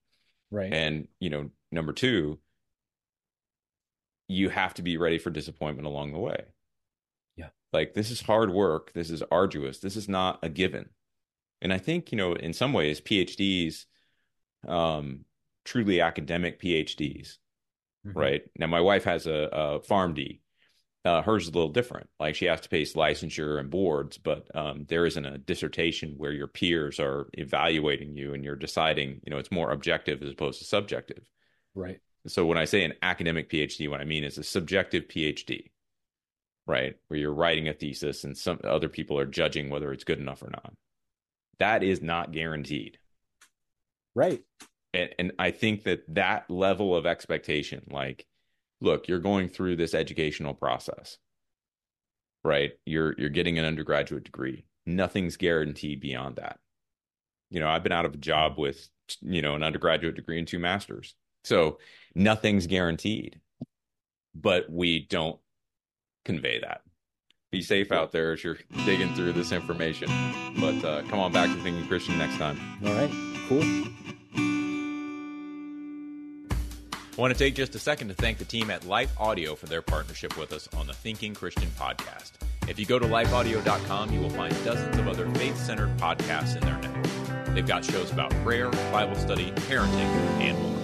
Right. And, you know, number two, you have to be ready for disappointment along the way. Yeah. Like this is hard work. This is arduous. This is not a given. And I think, you know, in some ways, PhDs, um, truly academic PhDs, mm-hmm. right? Now, my wife has a, a PharmD. Uh, hers is a little different. Like she has to pace licensure and boards, but um, there isn't a dissertation where your peers are evaluating you and you're deciding. You know, it's more objective as opposed to subjective. Right. So when I say an academic PhD, what I mean is a subjective PhD, right? Where you're writing a thesis and some other people are judging whether it's good enough or not that is not guaranteed. Right. And, and I think that that level of expectation, like, look, you're going through this educational process, right? You're you're getting an undergraduate degree. Nothing's guaranteed beyond that. You know, I've been out of a job with you know an undergraduate degree and two masters, so nothing's guaranteed. But we don't convey that be safe out there as you're digging through this information. But uh, come on back to Thinking Christian next time. All right, cool. I want to take just a second to thank the team at Life Audio for their partnership with us on the Thinking Christian podcast. If you go to lifeaudio.com, you will find dozens of other faith centered podcasts in their network. They've got shows about prayer, Bible study, parenting, and more.